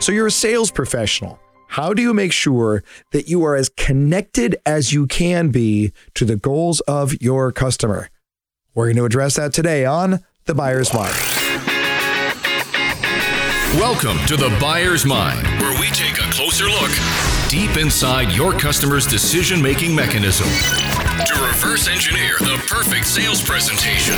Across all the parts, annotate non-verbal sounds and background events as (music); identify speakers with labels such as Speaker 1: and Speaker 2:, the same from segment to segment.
Speaker 1: So you're a sales professional. How do you make sure that you are as connected as you can be to the goals of your customer? We're going to address that today on The Buyer's Mind.
Speaker 2: Welcome to The Buyer's Mind, where we take a closer look deep inside your customer's decision making mechanism to reverse engineer the perfect sales presentation.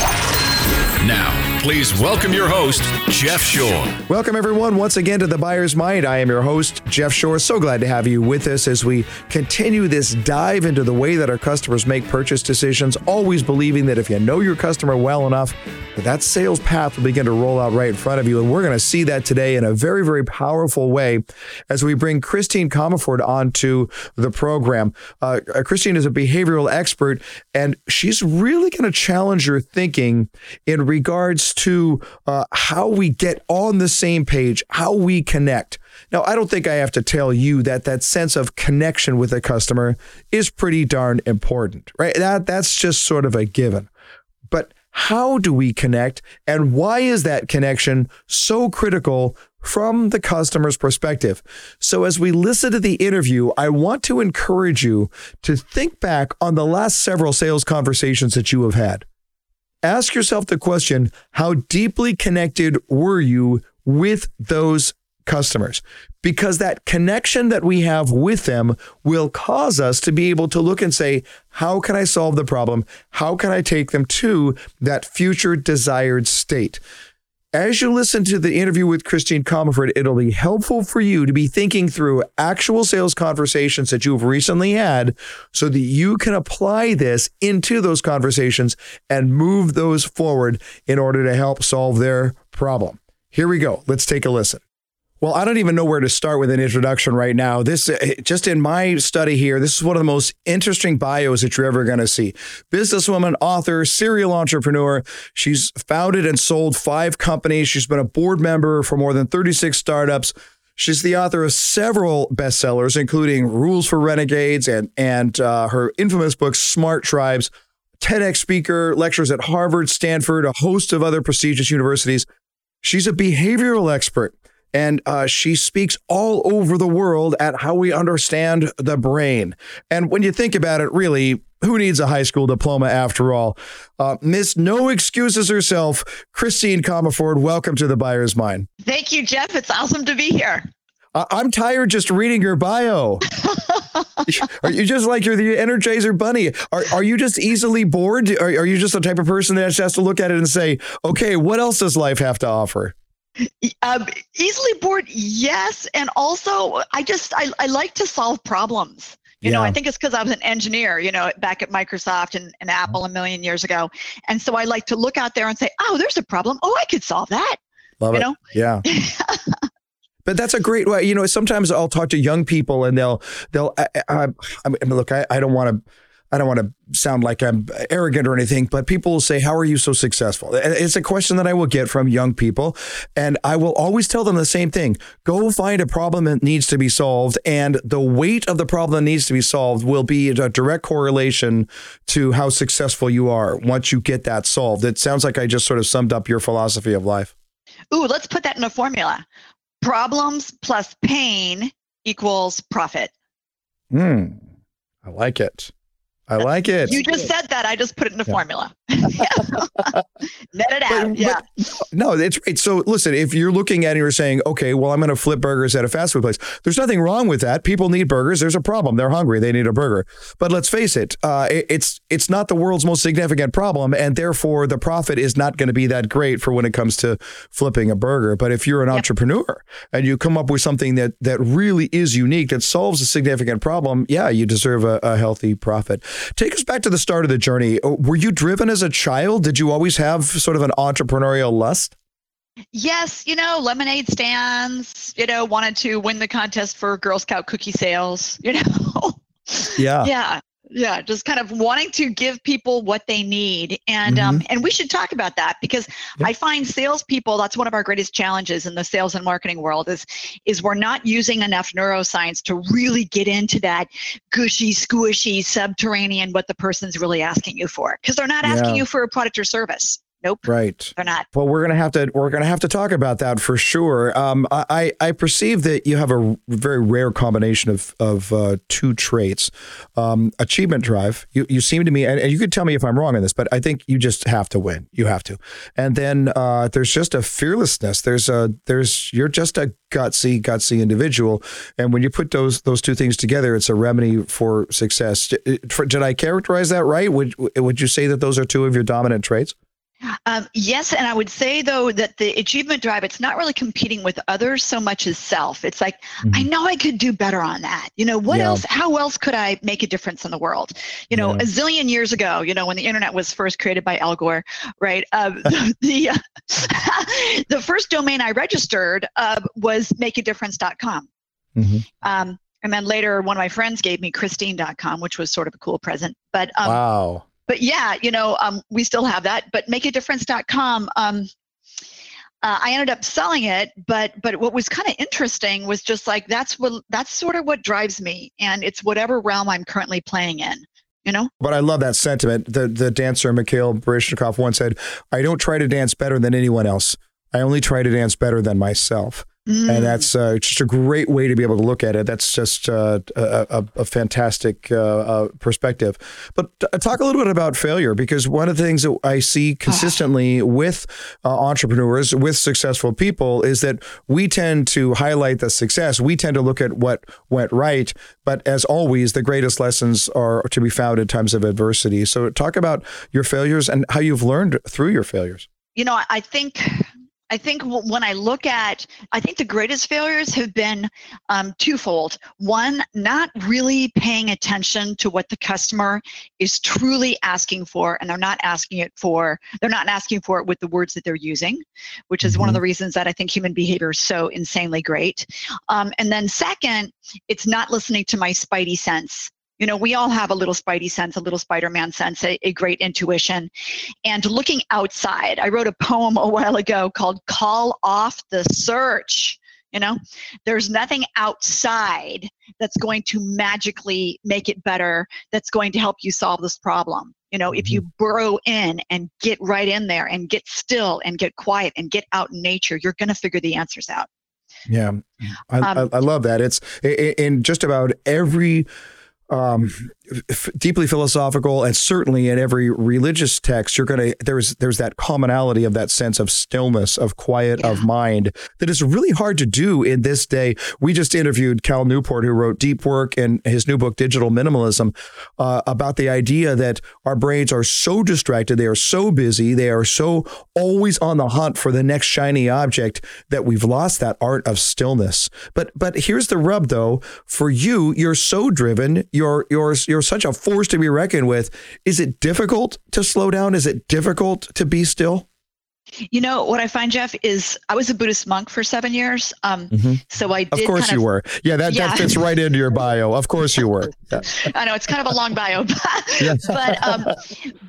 Speaker 2: Now, please welcome your host, Jeff Shore.
Speaker 1: Welcome, everyone, once again to The Buyer's Mind. I am your host, Jeff Shore. So glad to have you with us as we continue this dive into the way that our customers make purchase decisions, always believing that if you know your customer well enough, that, that sales path will begin to roll out right in front of you. And we're going to see that today in a very, very powerful way as we bring Christine Comaford onto the program. Uh, Christine is a behavioral expert, and she's really going to challenge your thinking in regards to uh, how we get on the same page, how we connect. Now, I don't think I have to tell you that that sense of connection with a customer is pretty darn important, right? That that's just sort of a given. But how do we connect and why is that connection so critical from the customer's perspective. So, as we listen to the interview, I want to encourage you to think back on the last several sales conversations that you have had ask yourself the question how deeply connected were you with those customers? Because that connection that we have with them will cause us to be able to look and say, how can I solve the problem? How can I take them to that future desired state? As you listen to the interview with Christine Comaford, it'll be helpful for you to be thinking through actual sales conversations that you've recently had so that you can apply this into those conversations and move those forward in order to help solve their problem. Here we go. Let's take a listen. Well, I don't even know where to start with an introduction right now. This, uh, just in my study here, this is one of the most interesting bios that you're ever going to see. Businesswoman, author, serial entrepreneur. She's founded and sold five companies. She's been a board member for more than 36 startups. She's the author of several bestsellers, including Rules for Renegades and and uh, her infamous book Smart Tribes. TEDx speaker, lectures at Harvard, Stanford, a host of other prestigious universities. She's a behavioral expert and uh, she speaks all over the world at how we understand the brain. And when you think about it, really, who needs a high school diploma after all? Uh, Miss No Excuses herself, Christine Comaford, welcome to the Buyer's Mind.
Speaker 3: Thank you, Jeff. It's awesome to be here.
Speaker 1: I'm tired just reading your bio. (laughs) are you just like you're the Energizer Bunny? Are, are you just easily bored? Are, are you just the type of person that just has to look at it and say, okay, what else does life have to offer?
Speaker 3: Um, easily bored, yes, and also I just I, I like to solve problems. You yeah. know, I think it's because I was an engineer, you know, back at Microsoft and, and mm-hmm. Apple a million years ago. And so I like to look out there and say, oh, there's a problem. Oh, I could solve that.
Speaker 1: Love
Speaker 3: you
Speaker 1: it.
Speaker 3: know?
Speaker 1: Yeah. (laughs) but that's a great way. You know, sometimes I'll talk to young people and they'll, they'll, I, I, I mean, look, I, I don't want to, I don't want to sound like I'm arrogant or anything, but people will say, How are you so successful? It's a question that I will get from young people. And I will always tell them the same thing go find a problem that needs to be solved. And the weight of the problem that needs to be solved will be a direct correlation to how successful you are once you get that solved. It sounds like I just sort of summed up your philosophy of life.
Speaker 3: Ooh, let's put that in a formula problems plus pain equals profit.
Speaker 1: Hmm, I like it. I like it.
Speaker 3: You just said that. I just put it in a yeah. formula. (laughs) Net it out. But, yeah.
Speaker 1: But, no, it's right. So listen, if you're looking at it, and you're saying, okay, well, I'm going to flip burgers at a fast food place. There's nothing wrong with that. People need burgers. There's a problem. They're hungry. They need a burger. But let's face it, uh, it it's it's not the world's most significant problem, and therefore the profit is not going to be that great for when it comes to flipping a burger. But if you're an yep. entrepreneur and you come up with something that that really is unique that solves a significant problem, yeah, you deserve a, a healthy profit. Take us back to the start of the journey. Uh, were you driven as a child? Did you always have sort of an entrepreneurial lust?
Speaker 3: Yes, you know, lemonade stands, you know, wanted to win the contest for Girl Scout cookie sales, you know. (laughs)
Speaker 1: Yeah.
Speaker 3: Yeah yeah just kind of wanting to give people what they need and um, mm-hmm. um, and we should talk about that because yep. i find salespeople that's one of our greatest challenges in the sales and marketing world is is we're not using enough neuroscience to really get into that gushy squishy subterranean what the person's really asking you for because they're not asking yeah. you for a product or service Nope.
Speaker 1: Right.
Speaker 3: They're not.
Speaker 1: Well, we're gonna have to we're gonna have to talk about that for sure. Um, I I perceive that you have a very rare combination of of uh, two traits. Um, achievement drive. You you seem to me, and, and, you could tell me if I'm wrong in this, but I think you just have to win. You have to. And then uh, there's just a fearlessness. There's a there's you're just a gutsy gutsy individual, and when you put those those two things together, it's a remedy for success. Did, did I characterize that right? Would would you say that those are two of your dominant traits?
Speaker 3: Um, yes, and I would say though that the achievement drive, it's not really competing with others so much as self. It's like, mm-hmm. I know I could do better on that. You know, what yeah. else, how else could I make a difference in the world? You know, yeah. a zillion years ago, you know, when the internet was first created by Al Gore, right? Uh, (laughs) the (laughs) the, uh, (laughs) the first domain I registered uh, was makeadifference.com. Mm-hmm. Um, and then later, one of my friends gave me Christine.com, which was sort of a cool present. But
Speaker 1: um, wow
Speaker 3: but yeah, you know, um, we still have that. But makeadifference.com, um, uh, I ended up selling it, but but what was kind of interesting was just like that's what that's sort of what drives me, and it's whatever realm I'm currently playing in. You know?
Speaker 1: But I love that sentiment. The the dancer Mikhail Baryshnikov once said, "I don't try to dance better than anyone else. I only try to dance better than myself." Mm. And that's uh, just a great way to be able to look at it. That's just uh, a, a, a, fantastic uh, uh perspective. But talk a little bit about failure because one of the things that I see consistently with uh, entrepreneurs, with successful people, is that we tend to highlight the success. We tend to look at what went right. But as always, the greatest lessons are to be found in times of adversity. So talk about your failures and how you've learned through your failures.
Speaker 3: You know, I think I think when I look at, I think the greatest failures have been um, twofold. One, not really paying attention to what the customer is truly asking for, and they're not asking it for, they're not asking for it with the words that they're using, which is mm-hmm. one of mm-hmm. the reasons that I think human behavior is so insanely great. Um, and then second, it's not listening to my spidey sense you know, we all have a little spidey sense, a little Spider-Man sense, a, a, great intuition. And looking outside, I wrote a poem a while ago called Call Off the Search. You know, there's nothing outside that's going to magically make it better, that's going to help you solve this problem. You know, mm-hmm. if you burrow in and get right in there and get still and get quiet and get out in nature, you're going to figure the answers out.
Speaker 1: Yeah, I, um, I, I love that. It's in just about every um, f- deeply philosophical, and certainly in every religious text, you're gonna there's there's that commonality of that sense of stillness, of quiet, yeah. of mind that is really hard to do in this day. We just interviewed Cal Newport, who wrote Deep Work and his new book Digital Minimalism, uh, about the idea that our brains are so distracted, they are so busy, they are so always on the hunt for the next shiny object that we've lost that art of stillness. But but here's the rub, though. For you, you're so driven you're you're you're such a force to be reckoned with. Is it difficult to slow down? Is it difficult to be still?
Speaker 3: You know what I find, Jeff, is I was a Buddhist monk for seven years. Um, mm-hmm. So I did.
Speaker 1: Of course you
Speaker 3: of,
Speaker 1: were. Yeah, that, yeah. that fits right into your bio. Of course you were. (laughs) Yeah.
Speaker 3: I know it's kind of a long bio, (laughs) but but, um,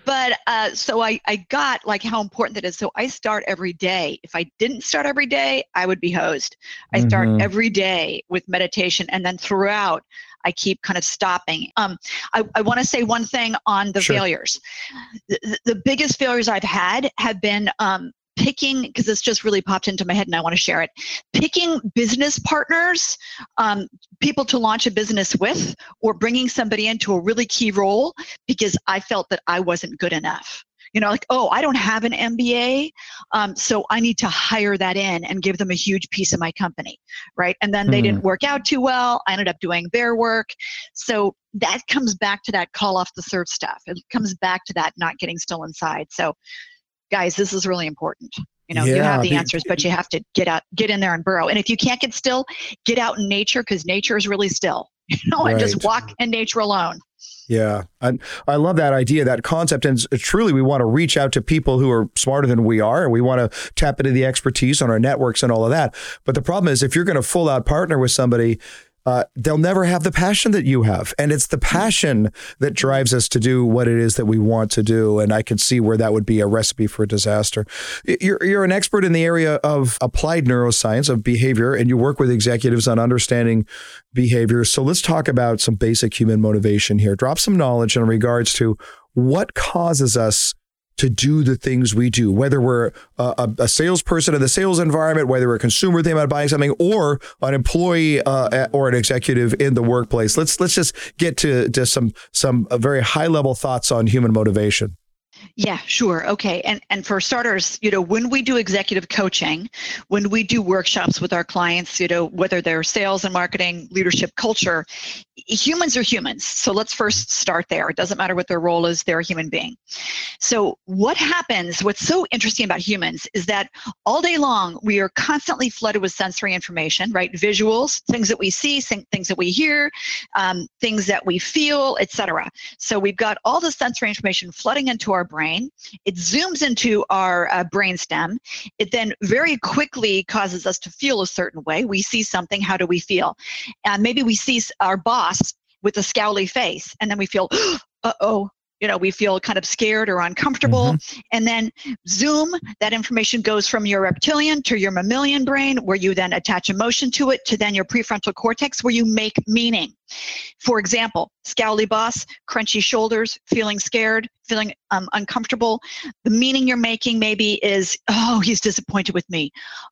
Speaker 3: but uh, so I I got like how important that is. So I start every day. If I didn't start every day, I would be hosed. I start mm-hmm. every day with meditation, and then throughout I keep kind of stopping. Um, I, I want to say one thing on the sure. failures. The, the, biggest failures I've had have been um, picking because this just really popped into my head and i want to share it picking business partners um, people to launch a business with or bringing somebody into a really key role because i felt that i wasn't good enough you know like oh i don't have an mba um, so i need to hire that in and give them a huge piece of my company right? And then they mm. didn't hmm. work out too well. I ended up doing their work. So that comes back to that call off the serve stuff. It comes back to that not getting still inside so guys this is really important. You know yeah, you have the, the answers but you have to get out get in there and burrow. And if you can't get still get out in nature because nature is really still (laughs) you know right. and just walk in nature alone
Speaker 1: yeah, I, I love that idea, that concept. And truly, we want to reach out to people who are smarter than we are. And we want to tap into the expertise on our networks and all of that. But the problem is, if you're going to full out partner with somebody, uh, they'll never have the passion that you have. And it's the passion that drives us to do what it is that we want to do. And I can see where that would be a recipe for disaster. You're, you're an expert in the area of applied neuroscience, of behavior, and you work with executives on understanding behavior. So let's talk about some basic human motivation here. Drop some knowledge in regards to what causes us to do the things we do, whether we're a, a, salesperson in the sales environment, whether we're a consumer thinking about buying something, or an employee uh, or an executive in the workplace. Let's let's just get to, to some some uh, very high level thoughts on human motivation.
Speaker 3: Yeah, sure. Okay. And and for starters, you know, when we do executive coaching, when we do workshops with our clients, you know, whether they're sales and marketing, leadership, culture, humans are humans. So let's first start there. It doesn't matter what their role is, they're a human being. So what happens, what's so interesting about humans is that all day long we are constantly flooded with sensory information, right? Visuals, things that we see, things that we hear, um, things that we feel, etc. So we've got all the sensory information flooding into our brain. It zooms into our uh, brain stem. It then very quickly causes us to feel a certain way. We see something, how do we feel? And maybe we see our boss with a scowly face, and then we feel, (gasps) uh oh, you know, we feel kind of scared or uncomfortable. Mm-hmm. And then zoom, that information goes from your reptilian to your mammalian brain, where you then attach emotion to it, to then your prefrontal cortex, where you make meaning. For example, scowly boss, crunchy shoulders, feeling scared, feeling um, uncomfortable. The meaning you're making maybe is, oh, he's disappointed with me.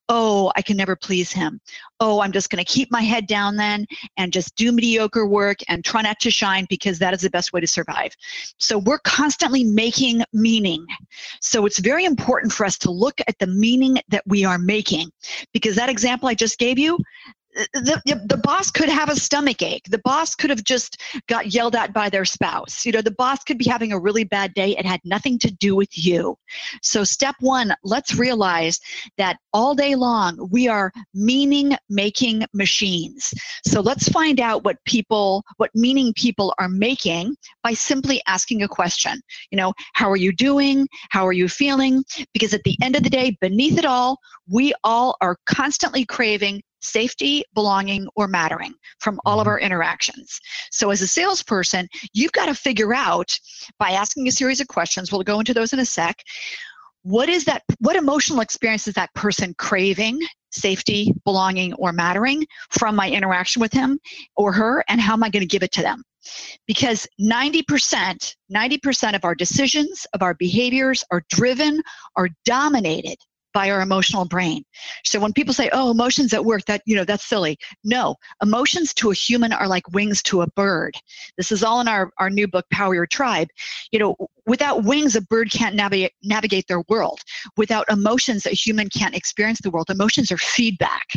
Speaker 3: Oh, I can never please him. Oh, I'm just going to keep my head down then and just do mediocre work and try not to shine because that is the best way to survive. So we're constantly making meaning. So it's very important for us to look at the meaning that we are making because that example I just gave you, the, the boss could have a stomach ache. The boss could have just got yelled at by their spouse. You know, the boss could be having a really bad day. It had nothing to do with you. So, step one, let's realize that all day long we are meaning making machines. So, let's find out what people, what meaning people are making by simply asking a question. You know, how are you doing? How are you feeling? Because at the end of the day, beneath it all, we all are constantly craving safety, belonging, or mattering from all of mm-hmm. our interactions. So, as a salesperson, you've got to figure out by asking a series of questions, we'll go into those in a sec. What is that? What emotional experience is that person craving? Safety, belonging, or mattering from my interaction with him or her, and how am I going to give it to them? Because 90%, 90% of our decisions, of our behaviors are driven, are dominated by our emotional brain. So when people say, "Oh, emotions at work," that you know, that's silly. No, emotions to a human are like wings to a bird. This is all in our our new book, Power Your Tribe. You know, without wings, a bird can't navigate navigate their world. Without emotions, a human can't experience the world. Emotions are feedback.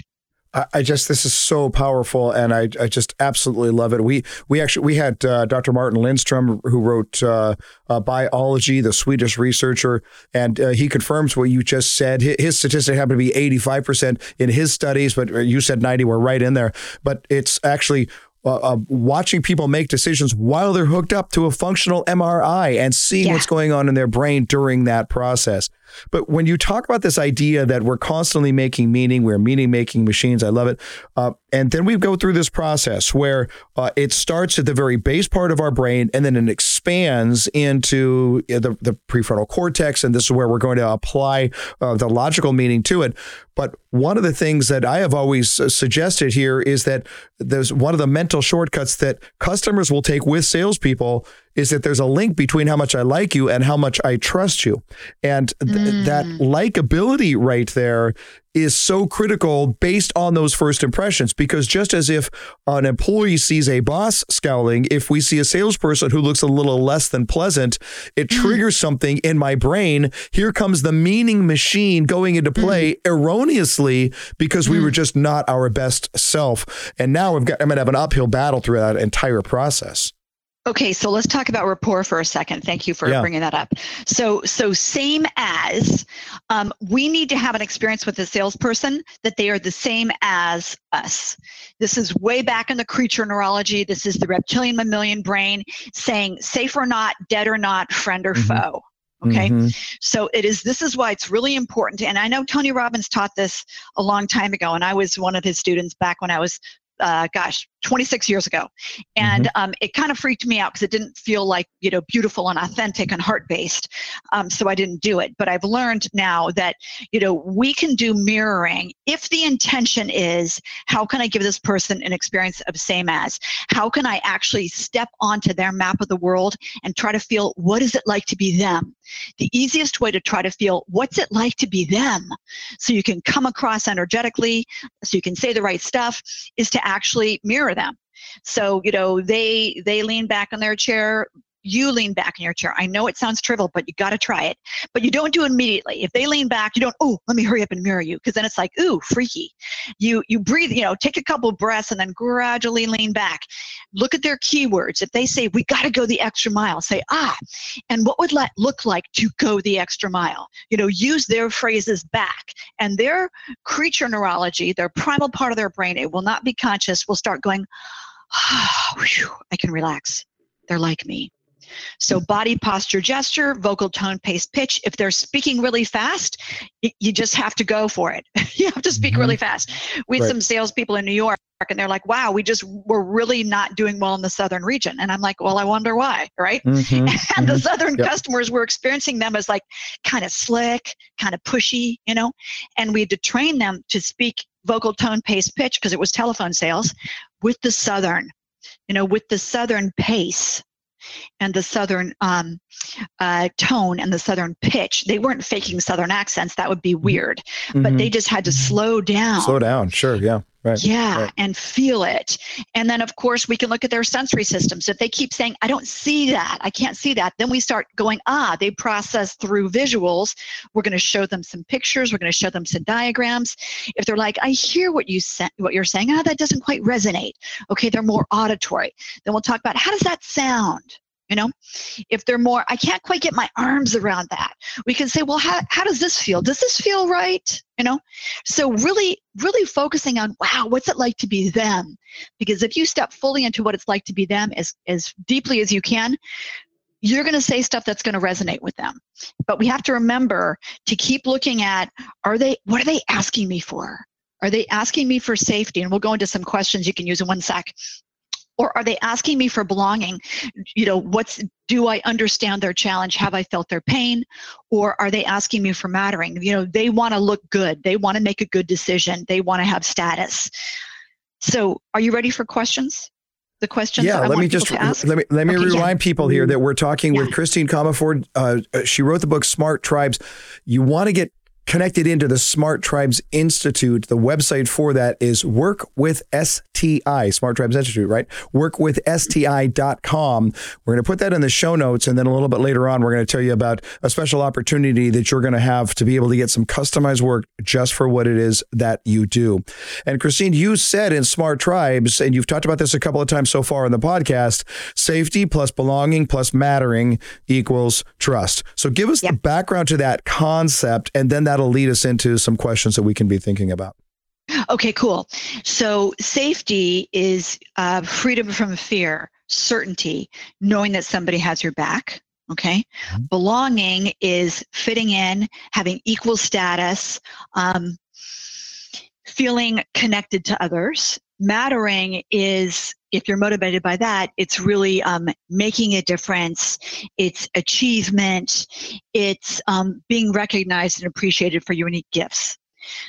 Speaker 1: I just this is so powerful, and I, I just absolutely love it. We we actually we had uh, Dr. Martin Lindstrom who wrote uh, uh, Buyology, the Swedish researcher, and uh, he confirms what you just said. His, his statistic happened to be eighty five percent in his studies, but you said ninety. We're right in there, but it's actually uh, uh, watching people make decisions while they're hooked up to a functional MRI and seeing yeah. what's going on in their brain during that process. But when you talk about this idea that we're constantly making meaning, we're meaning making machines, I love it. Uh, and then we go through this process where uh, it starts at the very base part of our brain and then it expands into the, the prefrontal cortex. And this is where we're going to apply uh, the logical meaning to it. But one of the things that I have always uh, suggested here is that there's one of the mental shortcuts that customers will take with salespeople is that there's a link between how much I like you and how much I trust you. And th- mm. that likability right there is so critical based on those first impressions. Because just as if an employee sees a boss scowling, if we see a salesperson who looks a little less than pleasant, it mm. triggers something in my brain. Here comes the meaning machine going into play mm. erroneously because we were just not our best self. And now we've got, I'm going to have an uphill battle through that entire process.
Speaker 3: Okay, so let's talk about rapport for a second. Thank you for yeah. bringing that up. So, so same as um, we need to have an experience with the salesperson that they are the same as us. This is way back in the creature neurology. This is the reptilian mammalian brain saying safe or not, dead or not, friend or mm-hmm. foe. Okay. Mm-hmm. So it is, this is why it's really important. And I know Tony Robbins taught this a long time ago, and I was one of his students back when I was uh, gosh, 26 years ago. And mm-hmm. um, it kind of freaked me out because it didn't feel like, you know, beautiful and authentic and heart based. Um, so I didn't do it. But I've learned now that, you know, we can do mirroring if the intention is how can I give this person an experience of same as? How can I actually step onto their map of the world and try to feel what is it like to be them? The easiest way to try to feel what's it like to be them so you can come across energetically, so you can say the right stuff, is to actually mirror them. So, you know, they they lean back in their chair, you lean back in your chair. I know it sounds trivial, but you got to try it. But you don't do it immediately. If they lean back, you don't, oh, let me hurry up and mirror you. Because then it's like, ooh, freaky. You you breathe, you know, take a couple breaths and then gradually lean back. Look at their keywords. If they say, we got to go the extra mile, say, ah, and what would that look like to go the extra mile? You know, use their phrases back. And their creature neurology, their primal part of their brain, it will not be conscious, will start going, ah, (sighs) whew, I can relax. They're like me. So body posture, gesture, vocal tone, pace, pitch. If they're speaking really fast, you just have to go for it. (laughs) you have to speak mm-hmm. really fast. We had right. some salespeople in New York and they're like, wow, we just we're really not doing well in the southern region. And I'm like, well, I wonder why, right? Mm-hmm. (laughs) and mm-hmm. the southern yep. customers were experiencing them as like kind of slick, kind of pushy, you know, and we had to train them to speak vocal tone, pace, pitch because it was telephone sales with the southern, you know, with the southern pace and the southern um, uh, tone and the southern pitch. They weren't faking southern accents. That would be mm-hmm. weird. Mm-hmm. But they just had to mm-hmm. slow down.
Speaker 1: Slow down. Sure. Yeah. Right.
Speaker 3: Yeah,
Speaker 1: right.
Speaker 3: and feel it. And then, of course, we can look at their sensory systems. If they keep saying, I don't see that, I can't see that, then we start going, ah, they process through visuals. We're going to show them some pictures. We're going to show them some diagrams. If they're like, I hear what, you sa- what you're saying, ah, that doesn't quite resonate. Okay, they're more auditory. Then we'll talk about how does that sound? You know? If they're more i can't quite get my arms around that. We can say well how, how does this feel? Does this feel right? You know? So really really focusing on wow what's it like to be them? Because if you step fully into what it's like to be them as as deeply as you can you're going to say stuff that's going to resonate with them. But we have to remember to keep looking at are they what are they asking me for? Are they asking me for safety? And we'll go into some questions you can use in one sec or are they asking me for belonging? You know what's do i understand their challenge? Have i felt their pain? Or are they asking me for mattering? You know they want to look good. They want to make a good decision. They want to have status. So are you ready for questions? The questions
Speaker 1: yeah let me just let me let me okay, remind yeah. people here that we're talking yeah. with christine comaford uh, she wrote the book smart tribes. You want to get connected into the Smart Tribes Institute. The website for that is Work with STI, Smart Tribes Institute, right? Work with Workwithsti.com. We're going to put that in the show notes. And then a little bit later on, we're going to tell you about a special opportunity that you're going to have to be able to get some customized work just for what it is that you do. And Christine, you said in Smart Tribes, and you've talked about this a couple of times so far in the podcast safety plus belonging plus mattering equals trust. So give us yep. the background to that concept and then that that'll lead us into some questions that we can be thinking about.
Speaker 3: Okay, cool. So, safety is uh, freedom from fear, certainty, knowing that somebody has your back. Okay. Mm-hmm. Belonging is fitting in, having equal status, um, feeling connected to others. Mattering is if you're motivated by that, it's really um, making a difference. It's achievement. It's um, being recognized and appreciated for your unique gifts.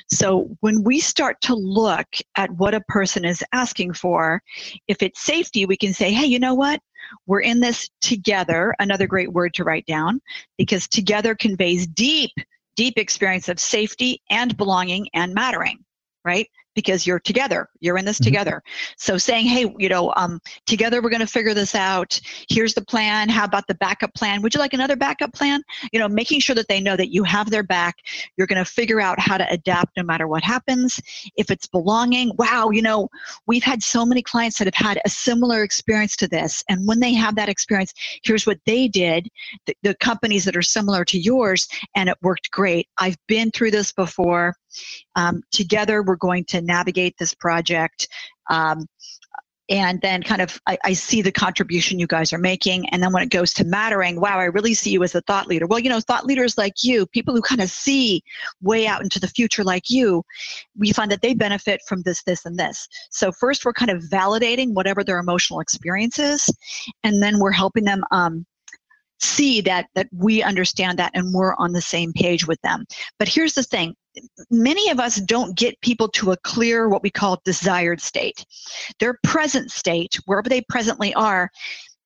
Speaker 3: So when we start to look at what a person is asking for, if it's safety, we can say, hey, you know what? We're in this together. Another great word to write down because together conveys deep, deep experience of safety and belonging and mattering, right? because you're together you're in this mm-hmm. together. So saying hey you know um, together we're going to figure this out. Here's the plan. How about the backup plan? Would you like another backup plan? You know making sure that they know that you have their back. You're going to figure out how to adapt no matter what happens. If it's belonging wow you know we've had so many clients that have had a similar experience to this. And when they have that experience here's what they did the, the companies that are similar to yours and it worked great. I've been through this before um, together, we're going to navigate this project. Um, and then kind of I, I, see the contribution you guys are making and then when it goes to mattering wow i really see you as a thought leader well you know thought leaders like you people who kind of see way out into the future like you we find that they benefit from this this and this so first we're kind of validating whatever their emotional experience is and then we're helping them um, see that that we understand that and we're on the same page with them but here's the thing many of us don't get people to a clear what we call desired state their present state wherever they presently are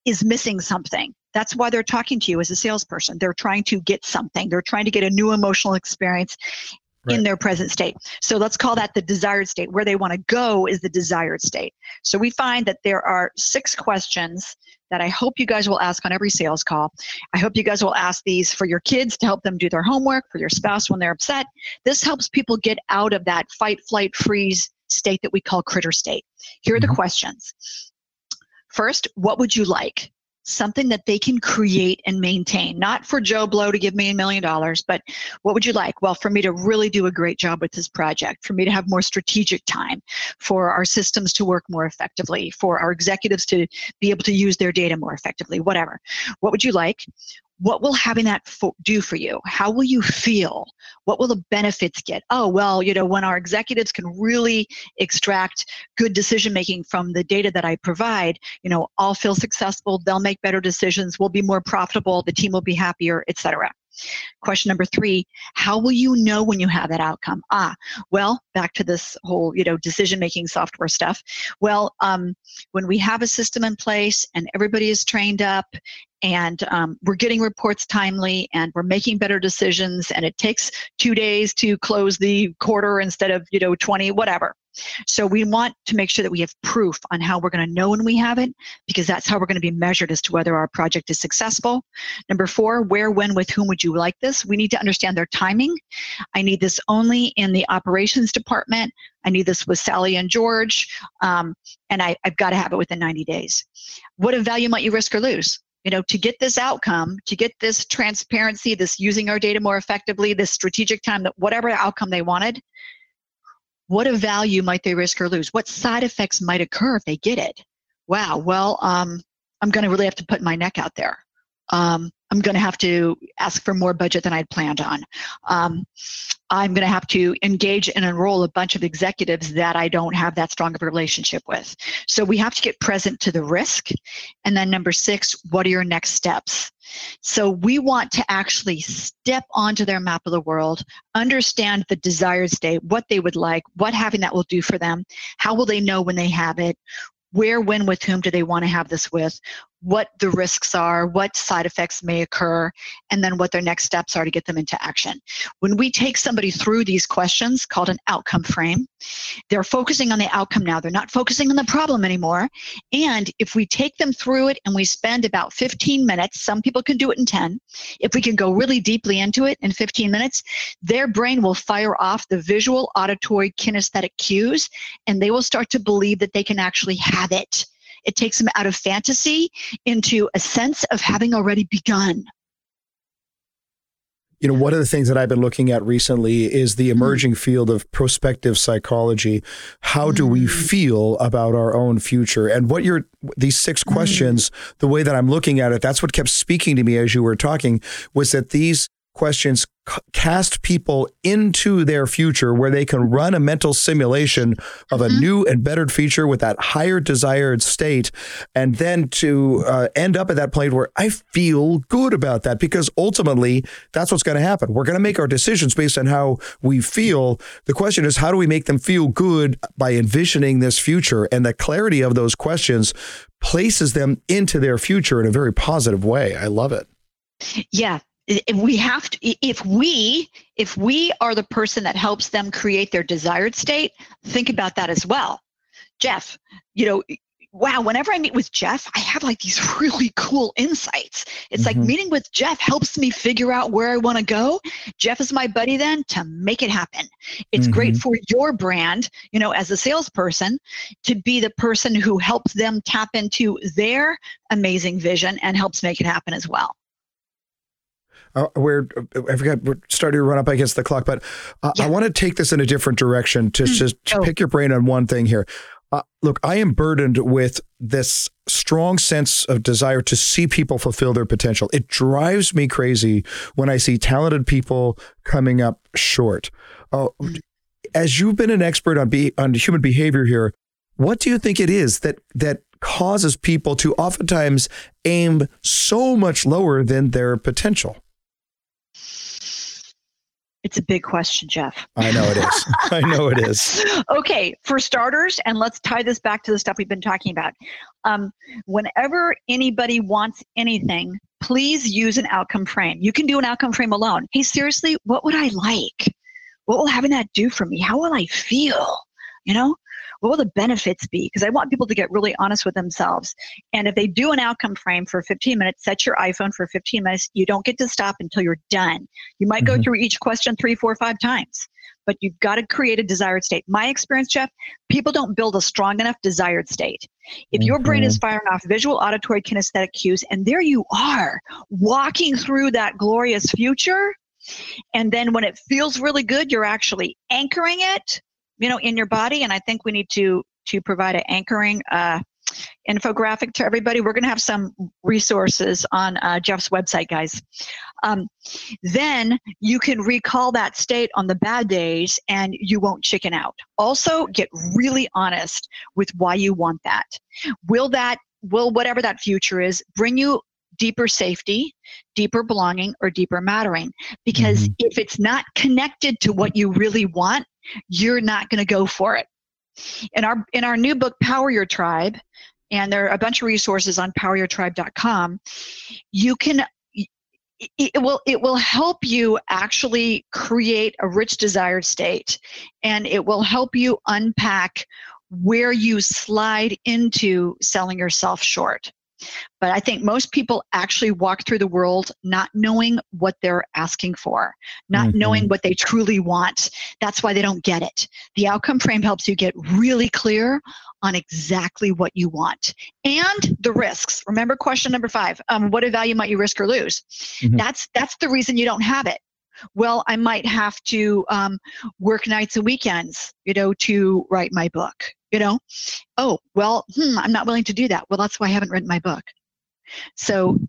Speaker 3: is missing something that's why they're talking to you as a salesperson they're trying to get something they're trying to get a new emotional experience Right. in their present state. So let's call that the desired state. Where they want to go is the desired state. So we find that there are six questions that I hope you guys will ask on every sales call. I hope you guys will ask these for your kids to help them do their homework, for your spouse when they're upset. This helps people get out of that fight, flight, freeze state that we call critter state. Here are the mm-hmm. questions. First, what would you like? Something that they can create and maintain. Not for Joe Blow to give me a million dollars, but what would you like? Well, for me to really do a great job with this project, for me to have more strategic time, for our systems to work more effectively, for our executives to be able to use their data more effectively, whatever. What would you like? What will having that fo- do for you? How will you feel? What will the benefits get? Oh well you know when our executives can really extract good decision making from the data that i provide you know i'll feel successful they'll make better decisions we'll be more profitable the team will be happier etc Question number three, how will you know when you have that outcome? Ah, well, back to this whole, you know, decision-making software stuff. Well, um, when we have a system in place and everybody is trained up and um, we're getting reports timely and we're making better decisions and it takes two days to close the quarter instead of, you know, 20, whatever. So we want to make sure that we have proof on how we're going to know when we have it, because that's how we're going to be measured as to whether our project is successful. Number four, where, when, with whom would you like this? We need to understand their timing. I need this only in the operations department. I need this with Sally and George, um, and I, I've got to have it within 90 days. What of value might you risk or lose? you know to get this outcome to get this transparency this using our data more effectively this strategic time that whatever outcome they wanted what a value might they risk or lose? What side effects might occur if they get it? Wow, well, um, I'm going to really have to put my neck out there. Um, I'm going to have to ask for more budget than I'd planned on. Um, I'm going to have to engage and enroll a bunch of executives that I don't have that strong of a relationship with. So we have to get present to the risk. And then number six, what are your next steps? So we want to actually step onto their map of the world, understand the desired state, what they would like, what having that will do for them, how will they know when they have it, where, when, with whom do they want to have this with? What the risks are, what side effects may occur, and then what their next steps are to get them into action. When we take somebody through these questions called an outcome frame, they're focusing on the outcome now. They're not focusing on the problem anymore. And if we take them through it and we spend about 15 minutes, some people can do it in 10. If we can go really deeply into it in 15 minutes, their brain will fire off the visual, auditory, kinesthetic cues, and they will start to believe that they can actually have it. It takes them out of fantasy into a sense of having already begun.
Speaker 1: You know, one of the things that I've been looking at recently is the mm-hmm. emerging mm. field of prospective psychology. How mm. do we mm. feel about our own future? And what you're, these six mm. questions, mm. the way that I'm looking at it, that's what kept speaking to me as you were talking, was that these questions cast people into their future where they can run a mental simulation of a mm-hmm. new and bettered feature with that higher desired state and then to uh, end up at that point where i feel good about that because ultimately that's what's going to happen. We're going to make our decisions based on how we feel. The question is how do we make them feel good by envisioning this future? And the clarity of those questions places them into their future in a very positive way. I love it.
Speaker 3: Yeah we have to if we if we are the person that helps them create their desired state think about that as well. Jeff you know wow whenever i meet with jeff i have like these (laughs) really cool insights. It's mm-hmm. like meeting with jeff helps me figure out where i want to go. Jeff is my buddy then to make it happen. It's mm-hmm. great for your brand you know as a salesperson to be the person who helps them tap into their amazing vision and helps make it happen as well
Speaker 1: uh, we're I forgot we're starting to run up against the clock, but uh, yeah. I want to take this in a different direction to mm. just oh. pick your brain on one thing here. Uh, look, I am burdened with this strong sense of desire to see people fulfill their potential. It drives me crazy when I see talented people coming up short. Uh, as you've been an expert on be, on human behavior here, what do you think it is that that causes people to oftentimes aim so much lower than their potential?
Speaker 3: It's a big question, Jeff.
Speaker 1: I know it is. (laughs) I know it is.
Speaker 3: okay, for starters, and let's tie this back to the stuff we've been talking about. Um, whenever anybody wants anything, please use an outcome frame. You can do an outcome frame alone. Hey, seriously, what would I like? What will having that do for me? How will I feel? You know, what will the benefits be? Because I want people to get really honest with themselves. And if they do an outcome frame for 15 minutes, set your iPhone for 15 minutes. You don't get to stop until you're done. You might mm-hmm. go through each question three, four, five times, but you've got to create a desired state. My experience, Jeff, people don't build a strong enough desired state. If your mm-hmm. brain is mm-hmm. firing off visual, auditory, kinesthetic cues, and there you are walking through that glorious future. And then when it feels really good, you're actually anchoring it you know in your body and i think we need to to provide an anchoring uh, infographic to everybody we're going to have some resources on uh, jeff's website guys um, then you can recall that state on the bad days and you won't chicken out also get really honest with why you want that will that will whatever that future is bring you deeper safety, deeper belonging, or deeper mattering. Because mm-hmm. if it's not connected to what you really want, you're not going to go for it. In our in our new book, Power Your Tribe, and there are a bunch of resources on poweryourtribe.com. You can it will it will help you actually create a rich desired state and it will help you unpack where you slide into selling yourself short but I think most people actually walk through the world not knowing what they're asking for, not mm-hmm. knowing what they truly want. That's why they don't get it. The outcome frame helps you get really clear on exactly what you want and the risks. Remember question number five. Um, what value might you risk or lose? Mm-hmm. That's that's the reason you don't have it well i might have to um, work nights and weekends you know to write my book you know? Oh well hmm, i'm not willing to do that. Well that's why i haven't written my book. So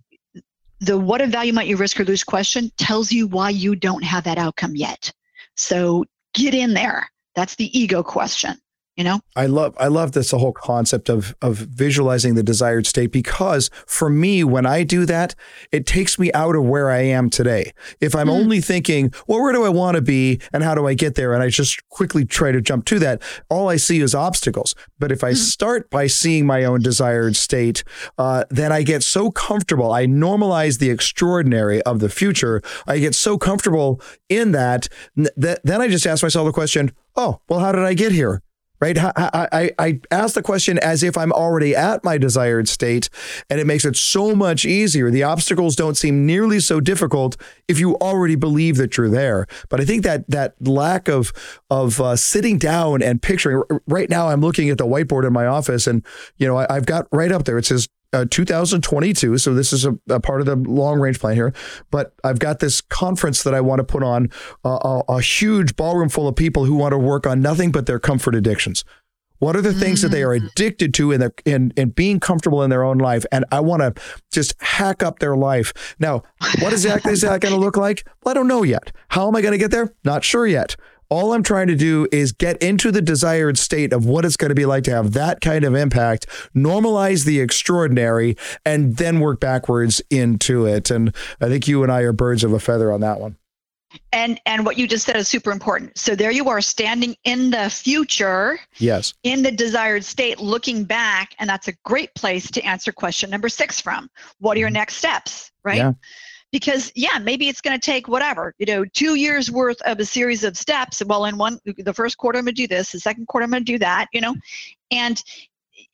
Speaker 3: the what of value might you risk or lose question tells you why you don't have that outcome yet. So get in there. That's the ego question you know?
Speaker 1: I love i love this whole concept of of visualizing the desired state because for me when i do that it takes me out of where i am today. If i'm mm. only thinking well where do i want to be and how do i get there? And i just quickly try to jump to that. All i see is obstacles. But if i mm. start by seeing my own desired state uh, then i get so comfortable. I normalize the extraordinary of the future. I get so comfortable in that that then i just ask myself the question oh well how did i get here right? I, I, I ask the question as if I'm already at my desired state, and it makes it so much easier. The obstacles don't seem nearly so difficult if you already believe that you're there. But I think that that lack of of uh, sitting down and picturing. Right now, I'm looking at the whiteboard in my office, and you know I, I've got right up there. It says uh, 2022. So this is a, a, part of the long range plan here. But I've got this conference that I want to put on uh, a, a, huge ballroom full of people who want to work on nothing but their comfort addictions. What are the things that they are mm. addicted to in, their, in, in being comfortable in their own life? And I want to just hack up their life. Now, what exactly is that going to look like? Well, I don't know yet. How am I going to get there? Not sure yet. All I'm trying to do is get into the desired state of what it's going to be like to have that kind of impact, normalize the extraordinary, and then work backwards into it. And I think you and I are birds of a feather on that one.
Speaker 3: And and what you just said is super important. So there you are standing in the future.
Speaker 1: Yes.
Speaker 3: In the desired state, looking back, and that's a great place to answer question number six from. What are your mm-hmm. next steps? Right. Yeah because yeah maybe it's going to take whatever you know two years worth of a series of steps well in one the first quarter i'm going to do this the second quarter i'm going to do that you know and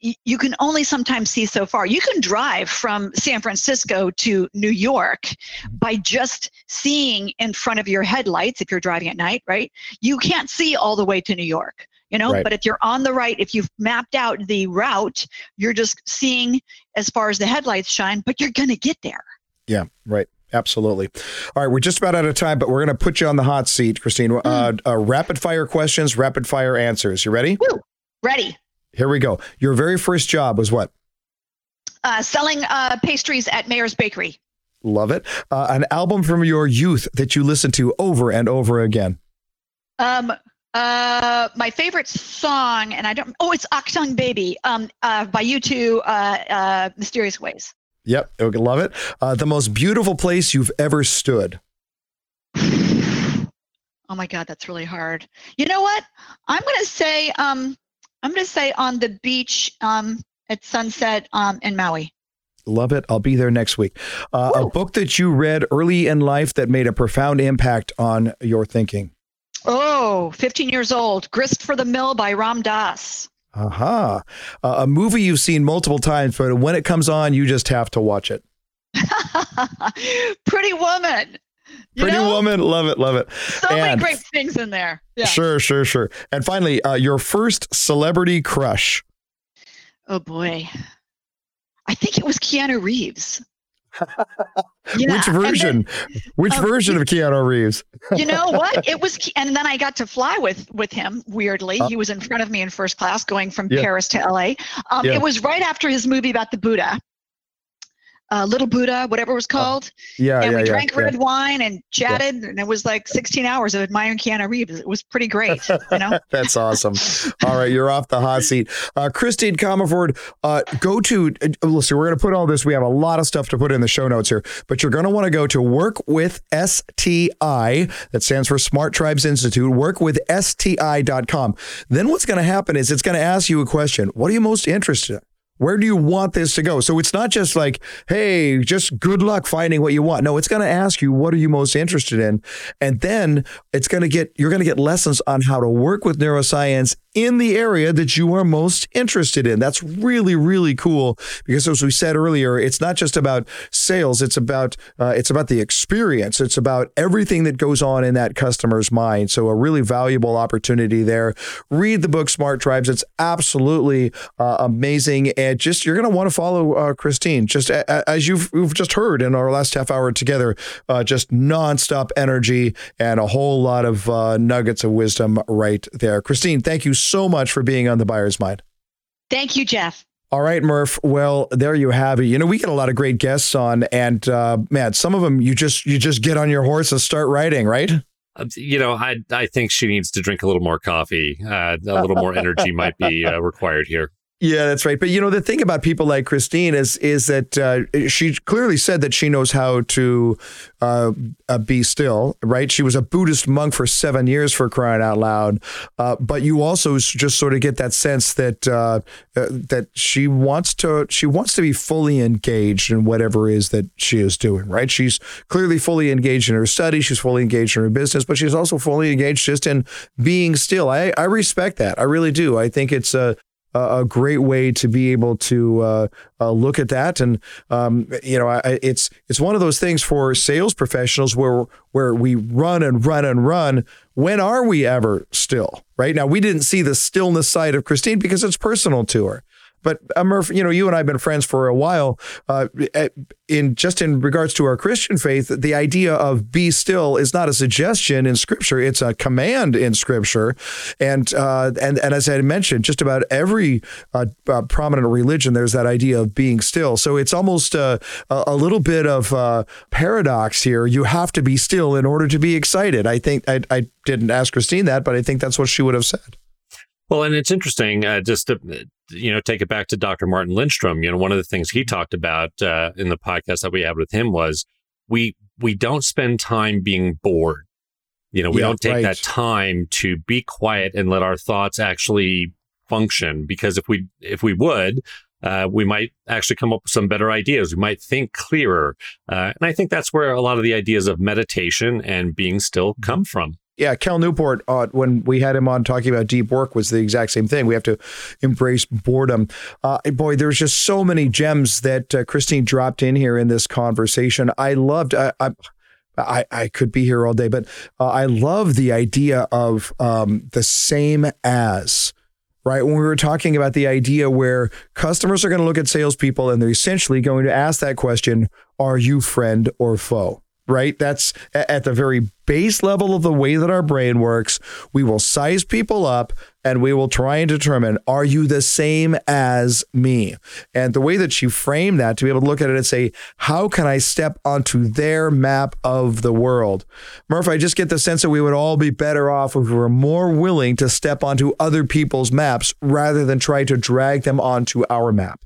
Speaker 3: you can only sometimes see so far. You can drive from San Francisco to New York by just seeing in front of your headlights if you're driving at night, right? You can't see all the way to New York, you know, right. but if you're on the right, if you've mapped out the route, you're just seeing as far as the headlights shine, but you're going to get there.
Speaker 1: Yeah, right. Absolutely. All right, we're just about out of time, but we're going to put you on the hot seat, Christine. Mm. Uh, uh, rapid fire questions, rapid fire answers. You ready?
Speaker 3: Woo. Ready.
Speaker 1: Here we go. Your very first job was what?
Speaker 3: Uh, selling uh, pastries at Mayor's Bakery.
Speaker 1: Love it. Uh, an album from your youth that you listen to over and over again.
Speaker 3: Um, uh, my favorite song, and I don't. Oh, it's Achtung Baby. Um, uh, by U2, uh, uh, Mysterious Ways.
Speaker 1: Yep, okay, love it. Uh, the most beautiful place you've ever stood.
Speaker 3: Oh my God, that's really hard. You know what? I'm gonna say. Um, I'm gonna say on the beach. Um, at sunset. Um, in Maui.
Speaker 1: Love it. I'll be there next week. Uh, a book that you read early in life that made a profound impact on your thinking.
Speaker 3: Oh, 15 years old. Grist for the Mill by Ram Dass.
Speaker 1: Aha. Uh-huh. Uh, a movie you've seen multiple times, but when it comes on, you just have to watch it. (laughs)
Speaker 3: Pretty Woman.
Speaker 1: You Pretty know? Woman. Love it. Love it.
Speaker 3: So and many great things in there.
Speaker 1: Yeah. Sure, sure, sure. And finally, uh, your first celebrity crush.
Speaker 3: Oh, boy. I think it was Keanu Reeves.
Speaker 1: Yeah. Which version? Then, Which um, version of Keanu Reeves?
Speaker 3: you know (laughs) what? It was, and then I got to fly with with him. Weirdly, uh, he was in front of me in first class, going from yeah. Paris to LA. Um, yeah. It was right after his movie about the Buddha uh, Little Buddha, whatever it was oh, called.
Speaker 1: yeah,
Speaker 3: and
Speaker 1: yeah,
Speaker 3: we drank
Speaker 1: yeah,
Speaker 3: red wine and chatted, and it was like 16 hours of admiring Keanu Reeves. It was pretty great. You know, (laughs)
Speaker 1: that's awesome. All right, you're off the hot seat, uh, Christine Comaford. Uh, go to uh, listen. We're going to put all this. We have a lot of stuff to put in the show notes here, but you're going to want to go to Work with STI. That stands for Smart Tribes Institute. Work with STI.com. Then what's going to happen is it's going to ask you a question. What are you most interested in? Where do you want this to go? So it's not just like, hey, just good luck finding what you want. No, it's going to ask you, what are you most interested in? And then it's going to get, you're going to get lessons on how to work with neuroscience in the area that you are most interested in. That's really, really cool because as we said earlier, it's not just about sales. It's about, uh, it's about the experience. It's about everything that goes on in that customer's mind. So a really valuable opportunity there. Read the book Smart Tribes. It's absolutely uh, amazing. And just, you're going to want to follow uh, Christine, just a, as you've, you've just heard in our last half hour together, uh, just nonstop energy and a whole lot of uh, nuggets of wisdom right there. Christine, thank you so much for being on the buyer's mind.
Speaker 3: Thank you, Jeff.
Speaker 1: All right, Murph. Well, there you have it. You know, we get a lot of great guests on, and uh, man, some of them you just you just get on your horse and start riding, right?
Speaker 4: Uh, you know, I I think she needs to drink a little more coffee. Uh, a little more energy might be uh, required here.
Speaker 1: Yeah, that's right. But you know, the thing about people like Christine is is that uh, she clearly said that she knows how to uh, uh, be still. Right? She was a Buddhist monk for seven years for crying out loud. Uh, but you also just sort of get that sense that uh, uh, that she wants to she wants to be fully engaged in whatever it is that she is doing. Right? She's clearly fully engaged in her study. She's fully engaged in her business, but she's also fully engaged just in being still. I I respect that. I really do. I think it's a a great way to be able to uh, uh, look at that. And um, you know, I, it's it's one of those things for sales professionals where where we run and run and run. When are we ever still? Right now, we didn't see the stillness side of Christine because it's personal to her. But uh, Murph, you know, you and I have been friends for a while. Uh, in just in regards to our Christian faith, the idea of be still is not a suggestion in Scripture; it's a command in Scripture. And uh, and and as I mentioned, just about every uh, uh, prominent religion, there's that idea of being still. So it's almost uh, a, a little bit of a paradox here. You have to be still in order to be excited. I think I, I didn't ask Christine that, but I think that's what she would have said.
Speaker 4: Well, and it's interesting uh, just to you know take it back to Dr. Martin Lindstrom. You know, one of the things he talked about uh, in the podcast that we had with him was we we don't spend time being bored. You know, we yeah, don't take right. that time to be quiet and let our thoughts actually function. Because if we if we would, uh, we might actually come up with some better ideas. We might think clearer. Uh, and I think that's where a lot of the ideas of meditation and being still come from.
Speaker 1: Yeah, Cal Newport, uh, when we had him on talking about deep work, was the exact same thing. We have to embrace boredom. Uh, boy, there's just so many gems that uh, Christine dropped in here in this conversation. I loved. I, I, I could be here all day, but uh, I love the idea of um, the same as. Right when we were talking about the idea where customers are going to look at salespeople and they're essentially going to ask that question: Are you friend or foe? Right? That's at the very base level of the way that our brain works. We will size people up and we will try and determine are you the same as me? And the way that she framed that to be able to look at it and say, how can I step onto their map of the world? Murph, I just get the sense that we would all be better off if we were more willing to step onto other people's maps rather than try to drag them onto our map.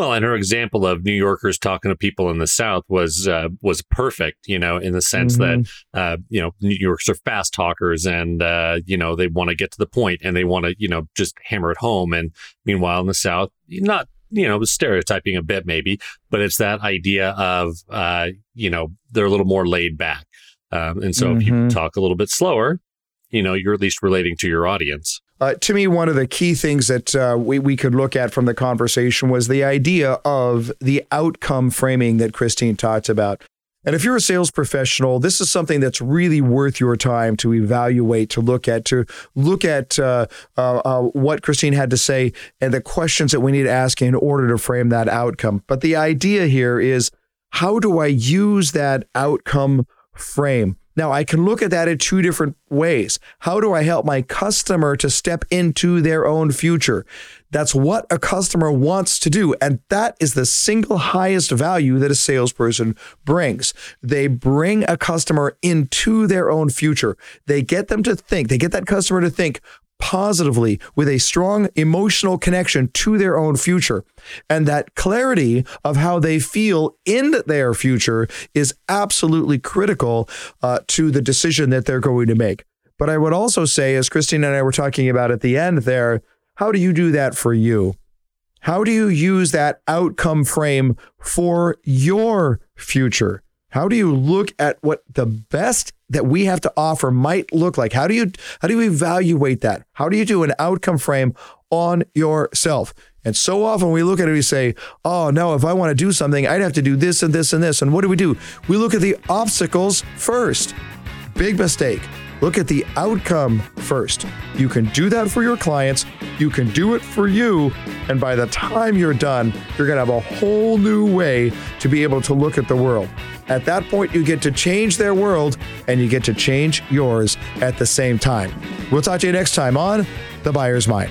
Speaker 4: Well, and her example of New Yorkers talking to people in the South was uh, was perfect, you know, in the sense mm-hmm. that uh, you know New Yorkers are fast talkers, and uh, you know they want to get to the point, and they want to you know just hammer it home. And meanwhile, in the South, not you know stereotyping a bit maybe, but it's that idea of uh, you know they're a little more laid back, um, and so mm-hmm. if you mm-hmm. talk a little bit slower, you know you're at least relating to your audience.
Speaker 1: Uh, to me, one of the key things that uh, we, we could look at from the conversation was the idea of the outcome framing that Christine talked about. And if you're a sales professional, this is something that's really worth your time to evaluate, to look at, to look at uh, uh, uh, what Christine had to say and the questions that we need to ask in order to frame that outcome. But the idea here is how do I use that outcome frame? Now, I can look at that in two different ways. How do I help my customer to step into their own future? That's what a customer wants to do. And that is the single highest value that a salesperson brings. They bring a customer into their own future. They get them to think, they get that customer to think, positively with a strong emotional connection to their own future. And that clarity of how they feel in their future is absolutely critical uh, to the decision that they're going to make. But I would also say, as Christine and I were talking about at the end there, how do you do that for you? How do you use that outcome frame for your future? How do you look at what the best that we have to offer might look like? How do you how do you evaluate that? How do you do an outcome frame on yourself? And so often we look at it, and we say, oh no, if I want to do something, I'd have to do this and this and this. And what do we do? We look at the obstacles first. Big mistake. Look at the outcome first. You can do that for your clients, you can do it for you, and by the time you're done, you're going to have a whole new way to be able to look at the world. At that point, you get to change their world and you get to change yours at the same time. We'll talk to you next time on The Buyer's Mind.